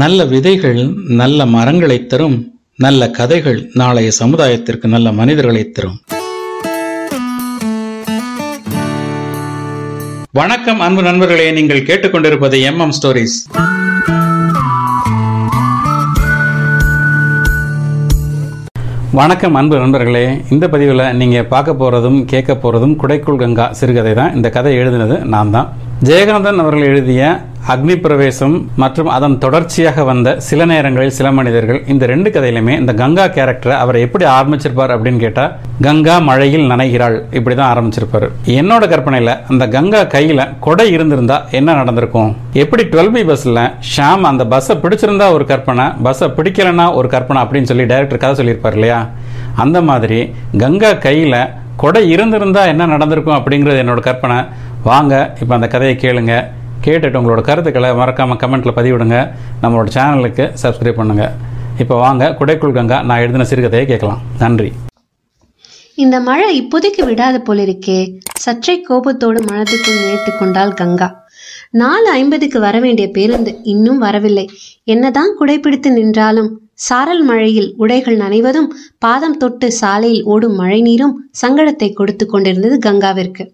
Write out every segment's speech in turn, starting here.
நல்ல விதைகள் நல்ல மரங்களை தரும் நல்ல கதைகள் நாளைய சமுதாயத்திற்கு நல்ல மனிதர்களை தரும். வணக்கம் அன்பு நண்பர்களே. நீங்கள் கேட்டுக்கொண்டிருப்பது எம் எம் ஸ்டோரிஸ். வணக்கம் அன்பு நண்பர்களே. இந்த பதிவில் நீங்கள் பார்க்க போகிறதும் கேட்க போகிறதும் குடைக்குள் கங்கா சிறுகதை தான் இந்த கதை எழுதினது நான் தான் ஜெயகாந்தன் அவர்கள் எழுதிய அக்னி பிரவேசம் மற்றும் அதன் தொடர்ச்சியாக வந்த சில நேரங்களில் சில மனிதர்கள் இந்த ரெண்டு கதையிலுமே இந்த கங்கா கேரக்டரை அவரை எப்படி ஆரம்பிச்சிருப்பார் அப்படின்னு கேட்டால் கங்கா மழையில் நனைகிறாள். இப்படி தான் ஆரம்பிச்சிருப்பாரு. என்னோட கற்பனையில் அந்த கங்கா கையில் கொடை இருந்திருந்தா என்ன நடந்திருக்கும்? எப்படி டுவெல் பி பஸ்ஸில் ஷாம் அந்த பஸ்ஸை பிடிச்சிருந்தா ஒரு கற்பனை பஸ்ஸை பிடிக்கலன்னா ஒரு கற்பனை அப்படின்னு சொல்லி டைரக்டர் கதை சொல்லியிருப்பார் இல்லையா? அந்த மாதிரி கங்கா கையில் கொடை இருந்திருந்தா என்ன நடந்திருக்கும் அப்படிங்கிறது என்னோட கற்பனை. வாங்க இப்போ அந்த கதையை கேளுங்க. கேட்டுட்டு உங்களோட கருத்துக்களை மறக்காமல் கமெண்ட்டில் பதிவிடுங்க. நம்மளோட சேனலுக்கு சப்ஸ்கிரைப் பண்ணுங்கள் இப்போ வாங்க குடைக்குள் கங்கா நான் எழுதின சிறுகதையை கேட்கலாம். நன்றி. இந்த மழை இப்போதைக்கு விடாத போலிருக்கே சற்றே கோபத்தோடு மனதுக்குள் நினைத்து கொண்டாள் கங்கா. நாலு ஐம்பதுக்கு வர வேண்டிய பேருந்து இன்னும் வரவில்லை. என்னதான் குடைப்பிடித்து நின்றாலும் சாரல் மழையில் உடைகள் நனைவதும் பாதம் தொட்டு சாலையில் ஓடும் மழை நீரும் சங்கடத்தை கொடுத்து கொண்டிருந்தது கங்காவிற்கு.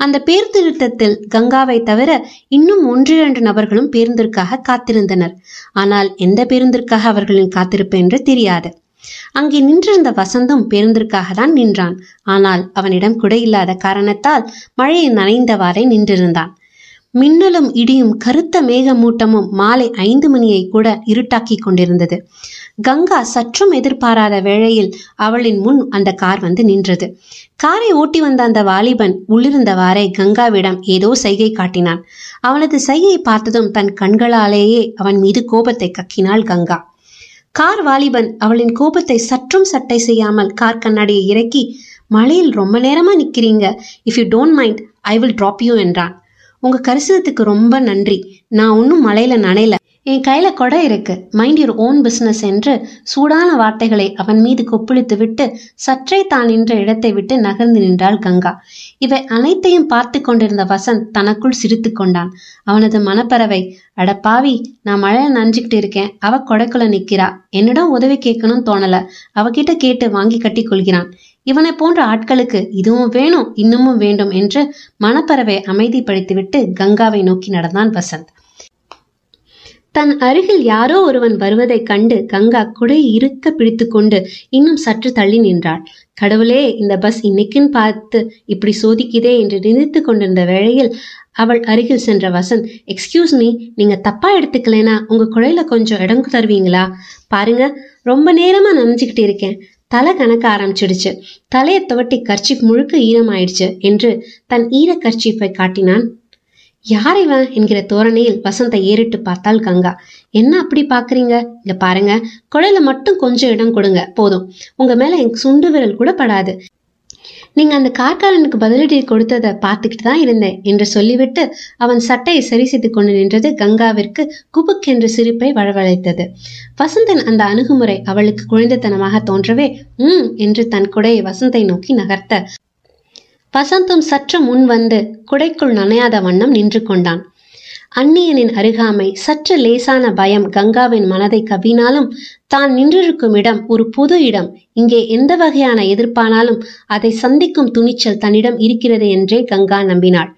அந்த பேருந்து நிறுத்தத்தில் கங்காவை தவிர இன்னும் ஒன்றிரண்டு நபர்களும் பேருந்திற்காக காத்திருந்தனர். ஆனால் எந்த பேருந்திற்காக அவர்களின் காத்திருப்பு என்று தெரியாது. அங்கே நின்றிருந்த வசந்தும் பேருந்திற்காக தான் நின்றான். ஆனால் அவனிடம் குடை இல்லாத காரணத்தால் மழையை நனைந்தவாறே நின்றிருந்தான். மின்னலும் இடியும் கருத்த மேகமூட்டமும் மாலை ஐந்து மணியை கூட இருட்டாக்கி கொண்டிருந்தது. கங்கா சற்றும் எதிர்பாராத வேளையில் அவளின் முன் அந்த கார் வந்து நின்றது. காரை ஓட்டி வந்த அந்த வாலிபன் உள்ளிருந்தவாறே கங்காவிடம் ஏதோ சைகை காட்டினான். அவனது சைகையை பார்த்ததும் தன் கண்களாலேயே அவன் மீது கோபத்தை கக்கினாள் கங்கா. கார் வாலிபன் அவளின் கோபத்தை சற்றும் சட்டை செய்யாமல் கார் கண்ணாடியை இறக்கி மழையில் ரொம்ப நேரமா நிக்கிறீங்க. If you don't mind I will drop you என்றான். உங்க கரிசனத்துக்கு ரொம்ப நன்றி. நான் ஒன்றும் மழையில நனையல. என் கையில கொடை இருக்கு. மைண்ட் யுவர் ஓன் பிசினஸ் என்று சூடான வார்த்தைகளை அவன் மீது கொப்பளித்து விட்டு சற்றே தான் நின்ற இடத்தை விட்டு நகர்ந்து நின்றாள் கங்கா. இவை அனைத்தையும் பார்த்து கொண்டிருந்த வசந்த் தனக்குள் சிரித்து கொண்டான். அவனது மனப்பறவை அட பாவி நான் மழையில நனைஞ்சுக்கிட்டு இருக்கேன். அவ கொடைக்குள்ள நிக்கிறா. என்னிடம் உதவி கேட்கணும்னு தோணல. அவகிட்ட கேட்டு வாங்கி கட்டி கொள்கிறான். இவனை போன்ற ஆட்களுக்கு இதுவும் வேணும் இன்னமும் வேண்டும் என்று மனப்பறவை அமைதிப்படுத்திவிட்டு கங்காவை நோக்கி நடந்தான் வசந்த். தன் அருகில் யாரோ ஒருவன் வருவதைக் கண்டு கங்கா குடை இருக்க பிடித்துக்கொண்டு இன்னும் சற்று தள்ளி நின்றாள். கடவுளே இந்த பஸ் இன்னைக்குன்னு பார்த்து இப்படி சோதிக்குதே என்று நினைத்து கொண்டிருந்த வேளையில் அவள் அருகில் சென்ற வசந்த் எக்ஸ்கியூஸ் மீ நீங்க தப்பா எடுத்துக்கலைன்னா உங்க குழையில கொஞ்சம் இடம் தருவீங்களா பாருங்க ரொம்ப நேரமா நனைஞ்சுக்கிட்டு இருக்கேன். தலை கணக்க ஆரம்பிச்சிடுச்சு. தலையை துவட்டி கர்ச்சிப் முழுக்க ஈரமாயிடுச்சு என்று தன் ஈர கர்ச்சிப்பை காட்டினான் யார் இவன் என்கிற தோரணையில் வசந்தை ஏறிட்டு பார்த்தாள் கங்கா. என்ன அப்படி பாக்குறீங்க இங்க பாருங்க. குழையில மட்டும் கொஞ்சம் இடம் கொடுங்க. போதும். உங்க மேல என் சுண்டு விரல் கூட படாது. நீங்க அந்த கார்காரனுக்கு பதிலடி கொடுத்ததை பார்த்துக்கிட்டு தான் இருந்தேன் என்று சொல்லிவிட்டு அவன் சட்டையை சரி செய்து கொண்டு நின்றது கங்காவிற்கு குபுக் என்ற சிரிப்பை வழவழைத்தது வசந்தன் அந்த அணுகுமுறை அவளுக்கு குழந்தைத்தனமாக தோன்றவே ம் என்று தன் குடையை வசந்தை நோக்கி நகர்த்த வசந்தும் சற்று முன் வந்து குடைக்குள் நனையாத வண்ணம் நின்று கொண்டான். அந்நியனின் அருகாமை சற்று லேசான பயம் கங்காவின் மனதை கவினாலும் தான் நின்றிருக்கும் இடம் ஒரு புது இடம். இங்கே எந்த வகையான எதிர்ப்பானாலும் அதை சந்திக்கும் துணிச்சல் தன்னிடம் இருக்கிறது என்றே கங்கா நம்பினாள்.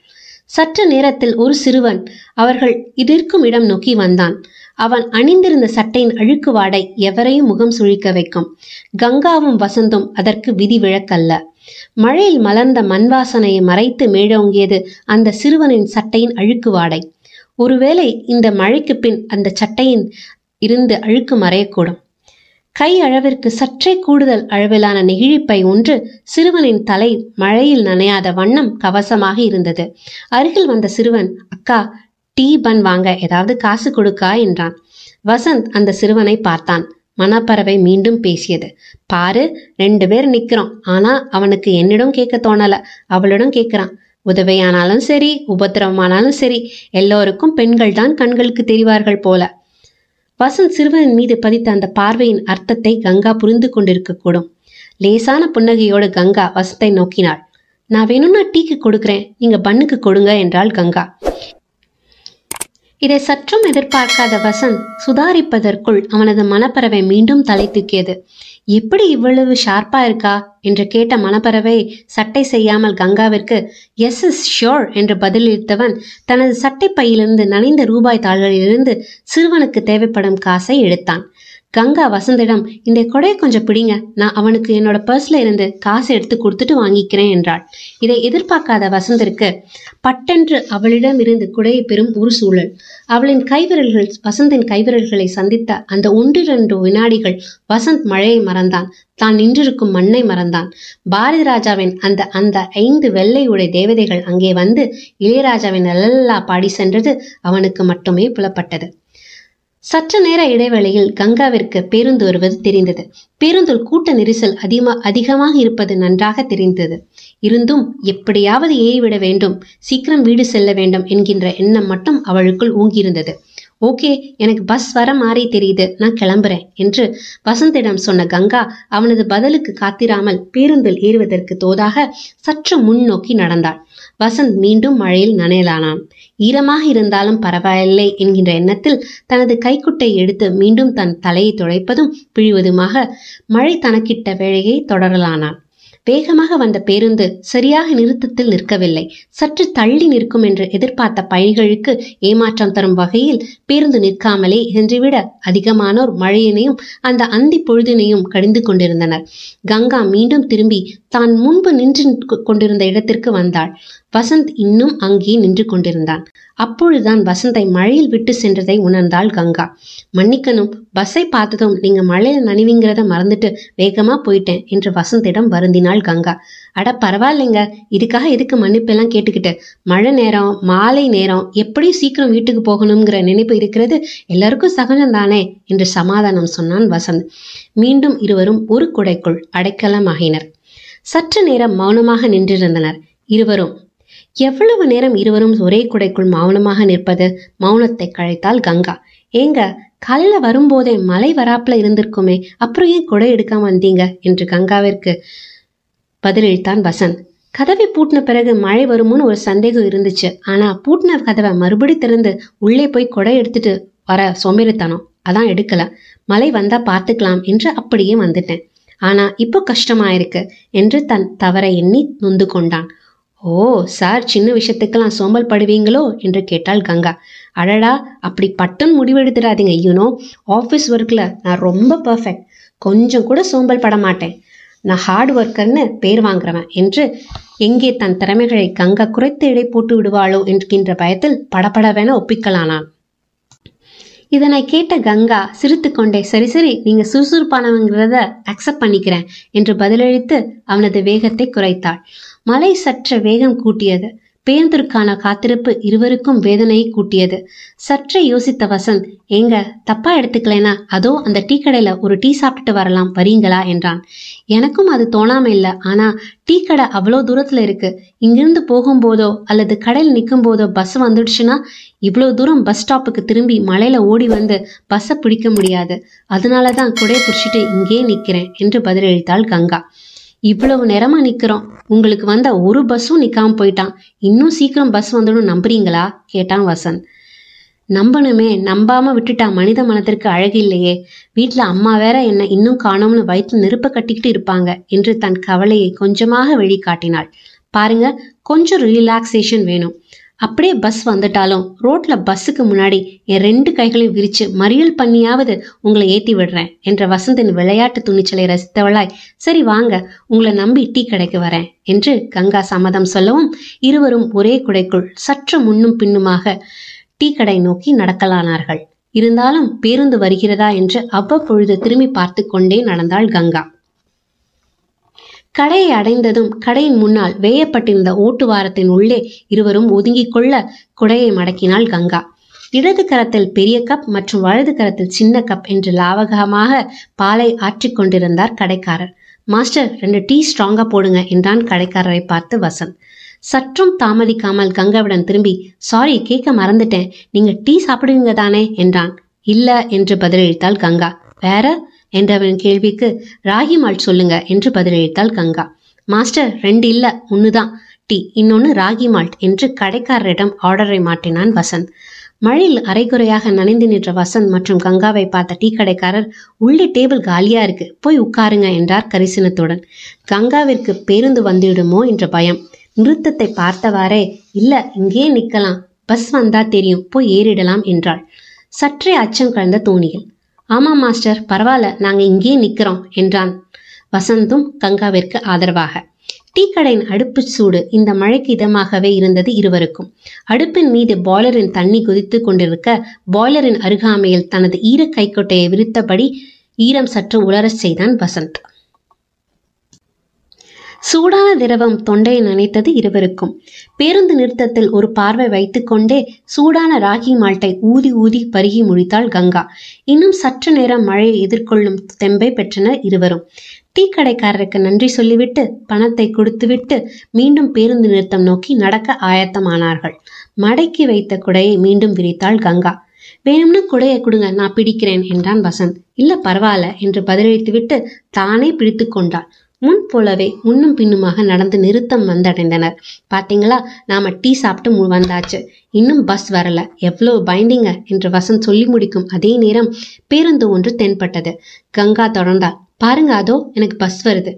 சற்று நேரத்தில் ஒரு சிறுவன் அவர்கள் இதற்கும் இடம் நோக்கி வந்தான். அவன் அணிந்திருந்த சட்டையின் அழுக்கு வாடை எவரையும் முகம் சுழிக்க வைக்கும். கங்காவும் வசந்தும் அதற்கு விதி விழக்கல்ல மழையில் மலர்ந்த மண் வாசனையை மறைத்து மேலோங்கியது அந்த சிறுவனின் சட்டையின் அழுக்கு வாடை ஒருவேளை இந்த மழைக்கு பின் அந்த சட்டையின் இருந்து அழுக்கு மறையக்கூடும். கை அளவிற்கு சற்றே கூடுதல் அளவிலான நெகிழிப்பை ஒன்று சிறுவனின் தலை மழையில் நனையாத வண்ணம் கவசமாக இருந்தது. அருகில் வந்த சிறுவன் அக்கா டீ பன் வாங்க ஏதாவது காசு கொடுக்கா? என்றான். வசந்த் அந்த சிறுவனை பார்த்தான். மனப்பறவை மீண்டும் பேசியது. பாரு ரெண்டு பேர் நிக்கிறோம். ஆனா அவனுக்கு என்னிடம் கேட்க தோணல. அவளிடம் கேட்கிறான். உதவியானாலும் சரி உபத்திரவமானாலும் சரி எல்லோருக்கும் பெண்கள் தான் கண்களுக்கு தெரிவார்கள் போல. வசந்த் சிறுவன் மீது பதித்த அந்த பார்வையின் அர்த்தத்தை கங்கா புரிந்து கொண்டிருக்கக்கூடும். லேசான புன்னகையோடு கங்கா வசந்தை நோக்கினாள். நான் வேணும்னா டீக்கு கொடுக்குறேன். நீங்க பண்ணுக்கு கொடுங்க என்றாள் கங்கா. இதை சற்றும் எதிர்பார்க்காத வசந்த் சுதாரிப்பதற்குள் அவனது மனப்பறவை மீண்டும் தலை தூக்கியது. எப்படி இவ்வளவு ஷார்ப்பா இருக்கா? என்று கேட்ட மனப்பறவை சட்டை செய்யாமல் கங்காவிற்கு எஸ் இஸ் ஷியோர் என்று பதிலளித்தவன் தனது சட்டை பையிலிருந்து நனைந்த ரூபாய் தாள்களிலிருந்து சிறுவனுக்கு தேவைப்படும் காசை எடுத்தான். கங்கா வசந்திடம் இந்த கொடையை கொஞ்சம் பிடிங்க. நான் அவனுக்கு என்னோட பர்ஸ்ல இருந்து காசு எடுத்து கொடுத்துட்டு வாங்கிக்கிறேன் என்றாள். இதை எதிர்பார்க்காத வசந்திற்கு பட்டென்று அவளிடம் இருந்து குடையை பெறும் ஒரு சூழல். அவளின் கைவிரல்கள் வசந்தின் கைவிரல்களை சந்தித்த அந்த ஒன்றிரண்டு வினாடிகள் வசந்த் மழையை மறந்தான். தான் நின்றிருக்கும் மண்ணை மறந்தான். பாரதி ராஜாவின் அந்த அந்த ஐந்து வெள்ளை உடை தேவதைகள் அங்கே வந்து இளையராஜாவின் நல்லா பாடி சென்றது அவனுக்கு மட்டுமே புலப்பட்டது. சற்று நேர இடைவேளையில் கங்காவிற்கு பேருந்து வருவது தெரிந்தது. பேருந்தில் கூட்ட நெரிசல் அதிகமா அதிகமாக இருப்பது நன்றாக தெரிந்தது. இருந்தும் எப்படியாவது ஏறிவிட வேண்டும். சீக்கிரம் வீடு செல்ல வேண்டும் என்கின்ற எண்ணம் மட்டும் அவளுக்குள் ஊங்கியிருந்தது. ஓகே எனக்கு பஸ் வர மாதிரி தெரியுது. நான் கிளம்புறேன் என்று வசந்திடம் சொன்ன கங்கா அவனது பதிலுக்கு காத்திராமல் பேருந்தில் ஏறுவதற்கு தோதாக சற்று முன்னோக்கி நடந்தாள். வசந்த் மீண்டும் மழையில் நனையலானான். ஈரமாக இருந்தாலும் பரவாயில்லை என்கின்ற எண்ணத்தில் தனது கைக்குட்டை எடுத்து மீண்டும் தன் தலையை துடைப்பதும் பிழிவதுமாக மழை தனக்கிட்ட வேலையை தொடரலானான் வேகமாக வந்த பேருந்து சரியாக நிறுத்தத்தில் நிற்கவில்லை. சற்று தள்ளி நிற்கும் என்று எதிர்பார்த்த பயணிகளுக்கு ஏமாற்றம் தரும் வகையில் பேருந்து நிற்காமலே சென்றுவிட அதிகமானோர் மழையினையும் அந்த அந்தி பொழுதினையும் கடிந்து கொண்டிருந்தனர். கங்கா மீண்டும் திரும்பி தான் முன்பு நின்று கொண்டிருந்த இடத்திற்கு வந்தாள். வசந்த் இன்னும் அங்கே நின்று கொண்டிருந்தான். அப்பொழுதுதான் வசந்தை மழையில் விட்டு சென்றதை உணர்ந்தாள் கங்கா. மன்னிக்கணும் பஸ்ஸை பார்த்ததும் நீங்க மழையில் நனைவிங்கிறத மறந்துட்டு வேகமா போயிட்டேன் என்று வசந்திடம் வருந்தினாள் கங்கா. அட பரவாயில்லைங்க இதுக்காக எதுக்கு மன்னிப்பெல்லாம் கேட்டுக்கிட்டு? மழை நேரம் மாலை நேரம் எப்படி சீக்கிரம் வீட்டுக்கு போகணுங்கிற நினைப்பு இருக்கிறது? எல்லாருக்கும் சகஜம் தானே என்று சமாதானம் சொன்னான் வசந்த். மீண்டும் இருவரும் ஒரு குடைக்குள் அடைக்கலமாகினர் சற்று நேரம் மௌனமாக நின்றிருந்தனர். இருவரும் எவ்வளவு நேரம் இருவரும் ஒரே குடைக்குள் மௌனமாக நிற்பது? மௌனத்தை கழைத்தால் கங்கா. ஏங்க காலையில வரும்போதே மழை வராப்புல இருந்திருக்குமே அப்புறம் ஏன் குடை எடுக்காம வந்தீங்க? என்று கங்காவிற்கு பதிலளித்தான் வசந்த். கதவை பூட்டின பிறகு மழை வருமோன்னு ஒரு சந்தேகம் இருந்துச்சு. ஆனா பூட்டின கதவை மறுபடி திறந்து உள்ளே போய் கொடை எடுத்துட்டு வர சோம்பேறித்தனம் அதான் எடுக்கல. மழை வந்தா பார்த்துக்கலாம் என்று அப்படியே வந்துட்டேன். ஆனா இப்போ கஷ்டமாயிருக்கு என்று தன் தவறை எண்ணி நொந்து கொண்டான். ஓ சார் சின்ன விஷயத்துக்கெல்லாம் சோம்பல் படுவீங்களோ? என்று கேட்டாள் கங்கா. அடடா அப்படி பட்டன் முடிவெடுத்துடாதீங்க. யூனோ ஆஃபீஸ் ஒர்க்கில் நான் ரொம்ப பர்ஃபெக்ட் கொஞ்சம் கூட சோம்பல் பட மாட்டேன் நான் ஹார்ட் ஒர்க்கர்னு பேர் வாங்குறவன் என்று எங்கே தன் திறமைகளை கங்கா குறைத்து இடை போட்டு விடுவாளோ என்கின்ற பயத்தில் படபடவென ஒப்பிக்கலானான். இதனை கேட்ட கங்கா சிரித்துக்கொண்டே சரி சரி நீங்க சுறுசுறுப்பானவங்கிறத அக்செப்ட் பண்ணிக்கிறேன் என்று பதிலளித்து அவனது வேகத்தை குறைத்தாள். மலை சற்று வேகம் கூட்டியது. பேருந்திற்கான காத்திருப்பு இருவருக்கும் வேதனையை கூட்டியது. சற்றே யோசித்த வசந்த் எங்க தப்பா எடுத்துக்கலைனா அதோ அந்த டீ கடையில ஒரு டீ சாப்பிட்டுட்டு வரலாம் வரீங்களா? என்றான். எனக்கும் அது தோணாம இல்ல. ஆனா டீ கடை அவ்வளோ தூரத்துல இருக்கு. இங்கிருந்து போகும்போதோ அல்லது கடையில் நிற்கும் போதோ பஸ் வந்துடுச்சுன்னா இவ்வளோ தூரம் பஸ் ஸ்டாப்புக்கு திரும்பி மலையில ஓடி வந்து பஸ்ஸை பிடிக்க முடியாது. அதனால தான் குடைய பிடிச்சிட்டு இங்கே நிற்கிறேன் என்று பதிலளித்தாள் கங்கா. இவ்வளவு நேரமா நிக்கிறோம். உங்களுக்கு வந்த ஒரு பஸ்ஸும் நிக்காம போயிட்டான். இன்னும் சீக்கிரம் பஸ் வந்துடும் நம்புறீங்களா? கேட்டான் வசந்த். நம்பணுமே நம்பாம விட்டுட்டா மனித மனத்திற்கு அழகு இல்லையே. வீட்டுல அம்மா வேற என்ன இன்னும் காணோம்னு வயிற்று நெருப்ப கட்டிக்கிட்டு இருப்பாங்க என்று தன் கவலையை கொஞ்சமாக வெளிக்காட்டினாள். பாருங்க கொஞ்சம் ரிலாக்ஸேஷன் வேணும். அப்படியே பஸ் வந்துட்டாலும் ரோட்ல பஸ்ஸுக்கு முன்னாடி என் ரெண்டு கைகளையும் விரிச்சு மறியல் பண்ணியாவது உங்களை ஏத்தி விடுறேன் என்ற வசந்தின் விளையாட்டு துணிச்சலை ரசித்தவளாய் சரி வாங்க உங்களை நம்பி டீ கடைக்கு வரேன் என்று கங்கா சம்மதம் சொல்லவும் இருவரும் ஒரே குடைக்குள் சற்று முன்னும் பின்னுமாக டீ கடை நோக்கி நடக்கலானார்கள். இருந்தாலும் பேருந்து வருகிறதா என்று அவ்வப்பொழுது திரும்பி பார்த்து கொண்டே நடந்தாள் கங்கா. கடையை அடைந்ததும் கடையின் முன்னால் வேயப்பட்டிருந்த ஓட்டுவாரத்தின் உள்ளே இருவரும் ஒதுங்கிக் கொள்ள குடையை மடக்கினாள் கங்கா. இடது கரத்தில் பெரிய கப் மற்றும் வலது கரத்தில் சின்ன கப் என்று லாவகமாக பாலை ஆற்றிக் கொண்டிருந்தார் கடைக்காரர். மாஸ்டர் ரெண்டு டீ ஸ்ட்ராங்கா போடுங்க என்றான் கடைக்காரரை பார்த்து வசந்த். சற்றும் தாமதிக்காமல் கங்காவிடம் திரும்பி சாரி கேட்க மறந்துட்டேன். நீங்க டீ சாப்பிடுவீங்க தானே என்றான். இல்ல என்று பதிலளித்தாள் கங்கா. வேற? என்றவன் கேள்விக்கு ராகி மால்ட் சொல்லுங்க என்று பதிலளித்தாள் கங்கா. மாஸ்டர் ரெண்டு இல்ல ஒன்னுதான் டீ இன்னொன்னு ராகி மால்ட் என்று கடைக்காரரிடம் ஆர்டரை மாற்றினான் வசந்த். மழையில் அரைக்குறையாக நனைந்து நின்ற வசந்த் மற்றும் கங்காவை பார்த்த டீ கடைக்காரர் உள்ளே டேபிள் காலியா இருக்கு போய் உட்காருங்க என்றார் கரிசனத்துடன். கங்காவிற்கு பேருந்து வந்துவிடுமோ என்ற பயம். நிறுத்தத்தை பார்த்தவாறே இல்ல இங்கேயே நிக்கலாம் பஸ் வந்தா தெரியும் போய் ஏறிடலாம் என்றாள். சற்றே அச்சம் கலந்த தோணியில். ஆமாம் மாஸ்டர். பரவாயில்ல நாங்கள் இங்கேயே நிற்கிறோம் என்றான். வசந்தும் கங்காவிற்கு ஆதரவாக. டீ கடையின் அடுப்பு சூடு இந்த மழைக்கு இதமாகவே இருந்தது இருவருக்கும். அடுப்பின் மீது பாய்லரின் தண்ணி குதித்து கொண்டிருக்க பாய்லரின் அருகாமையில் தனது ஈர கைக்கொட்டையை விரித்தபடி ஈரம் சற்று உலரச் செய்தான் வசந்த். சூடான திரவம் தொண்டையை நினைத்தது இருவருக்கும். பேருந்து நிறுத்தத்தில் ஒரு பார்வை வைத்துக்கொண்டே சூடான ராகி மால்ட்டை ஊதி ஊதி பருகி முடித்தாள் கங்கா. இன்னும் சற்று நேரம் மழையை எதிர்கொள்ளும் தெம்பை பெற்றனர் இருவரும். டீ கடைக்காரருக்கு நன்றி சொல்லிவிட்டு பணத்தை கொடுத்துவிட்டு மீண்டும் பேருந்து நிறுத்தம் நோக்கி நடக்க ஆயத்தமானார்கள். மடக்கி வைத்த குடையை மீண்டும் விரித்தாள் கங்கா. வேணும்னா குடையை கொடுங்க நான் பிடிக்கிறேன் என்றான் வசந்த். இல்ல பரவாயில்ல என்று பதிலளித்துவிட்டு தானே பிடித்து கொண்டாள். முன் போலவே முன்னும் பின்னுமாக நடந்து நிறுத்தம் வந்தடைந்தனர். பாத்தீங்களா? நாம டீ சாப்பிட்டு வந்தாச்சு. இன்னும் பஸ் வரல. எவ்வளவு பைண்டிங்க என்று வசந்த் சொல்லி முடிக்கும் அதே நேரம் பேருந்து ஒன்று தென்பட்டது. கங்கா தொடர்ந்தாள் பாருங்க அதோ எனக்கு பஸ் வருது.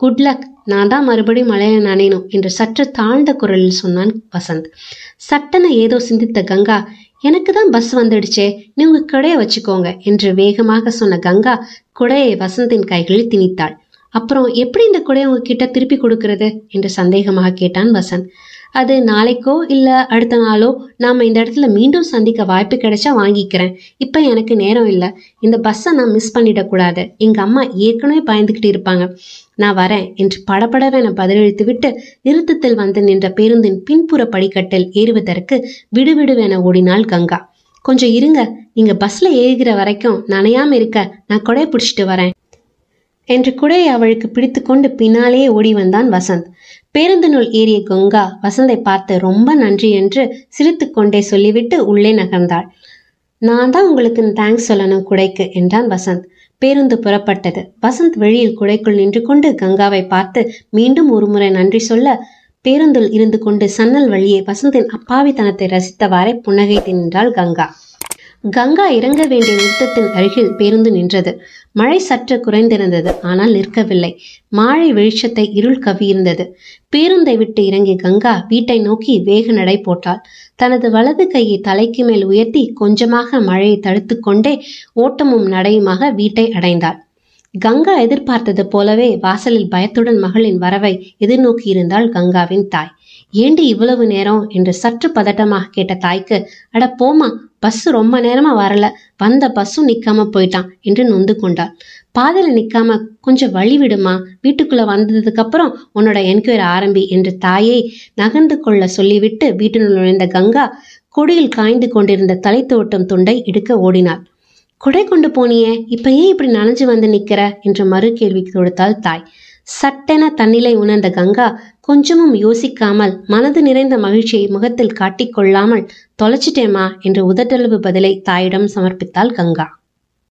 குட் லக் நான் தான் மறுபடியும் மழையில நனையணும் என்று சற்று தாழ்ந்த குரலில் சொன்னான் வசந்த். சட்டென ஏதோ சிந்தித்த கங்கா எனக்கு தான் பஸ் வந்துடுச்சே. நீ உங்க குடையை வச்சுக்கோங்க என்று வேகமாக சொன்ன கங்கா குடையை வசந்தின் கைகளில் திணித்தாள். அப்புறம் எப்படி இந்த குடையை உங்ககிட்ட திருப்பி கொடுக்கறது? என்று சந்தேகமாக கேட்டான் வசந்த். அது நாளைக்கோ இல்லை அடுத்த நாளோ? நாம இந்த இடத்துல மீண்டும் சந்திக்க வாய்ப்பு கிடைச்சா வாங்கிக்கிறேன். இப்போ எனக்கு நேரம் இல்லை. இந்த பஸ்ஸை நான் மிஸ் பண்ணிடக்கூடாது எங்க அம்மா ஏற்கனவே பயந்துகிட்டு இருப்பாங்க. நான் வரேன் என்று படபடவென பதிலளித்து விட்டு நிறுத்தத்தில் வந்து நின்ற பேருந்தின் பின்புற படிக்கட்டில் ஏறுவதற்கு விடுவிடுவென ஓடினாள் கங்கா. கொஞ்சம் இருங்க. நீங்கள் பஸ்ல ஏறுகிற வரைக்கும் நனையாம இருக்க. நான் கொடையை பிடிச்சிட்டு வரேன். என்று குடையை அவளுக்கு பிடித்துக்கொண்டு பின்னாலே ஓடி வந்தான் வசந்த் பேருந்தினுள் ஏறிய கங்கா வசந்தை பார்த்து ரொம்ப நன்றி என்று சிரித்துக்கொண்டே சொல்லிவிட்டு உள்ளே நகர்ந்தாள். நான் தான் உங்களுக்கு தேங்க்ஸ் சொல்லணும் குடைக்கு என்றான் வசந்த். பேருந்து புறப்பட்டது. வசந்த் வெளியில் குடைக்குள் நின்று கொண்டு கங்காவை பார்த்து மீண்டும் ஒருமுறை நன்றி சொல்ல பேருந்தில் இருந்து கொண்டு சன்னல் வழியே வசந்தின் அப்பாவித்தனத்தை ரசித்தவாறே புன்னகைத்து நின்றாள் கங்கா. கங்கா இறங்க வேண்டிய நிறுத்தத்தின் அருகில் பேருந்து நின்றது. மழை சற்று குறைந்திருந்தது ஆனால் நிற்கவில்லை. மாழை வெளிச்சத்தை இருள் கவியிருந்தது பேருந்தை விட்டு இறங்கிய கங்கா வீட்டை நோக்கி வேக நடை போட்டாள். தனது வலது கையை தலைக்கு மேல் உயர்த்தி கொஞ்சமாக மழையை தடுத்து கொண்டே ஓட்டமும் நடையுமாக வீட்டை அடைந்தாள். கங்கா எதிர்பார்த்தது போலவே வாசலில் பயத்துடன் மகளின் வரவை எதிர்நோக்கியிருந்தாள் கங்காவின் தாய். ஏண்டி இவ்வளவு நேரம்? என்று சற்று பதட்டமாக கேட்ட தாய்க்கு அட போமா பஸ் ரொம்ப நேரமா வரல. வந்த பஸ்ஸும் நிக்காம போயிட்டான் என்று நொந்து கொண்டாள். பாதையில நிக்காம கொஞ்சம் வழி விடுமா? வீட்டுக்குள்ள வந்ததுக்கு அப்புறம் உன்னோட என்கொயரி ஆரம்பி என்று தாயை நகர்ந்து கொள்ள சொல்லிவிட்டு வீட்டினுள் நுழைந்த கங்கா கொடியில் காய்ந்து கொண்டிருந்த தலை தோட்டம் துண்டை எடுக்க ஓடினாள். கொடை கொண்டு போனியே இப்ப ஏன் இப்படி நனைஞ்சு வந்து நிக்கிற? என்று மறு கேள்வி கொடுத்தாள் தாய். சட்டென தன்னிலை உணர்ந்த கங்கா கொஞ்சமும் யோசிக்காமல் மனது நிறைந்த மகிழ்ச்சியை முகத்தில் காட்டிக்கொள்ளாமல் தொலைச்சிட்டேமா என்று உதட்டளவு பதிலை தாயிடம் சமர்ப்பித்தாள் கங்கா.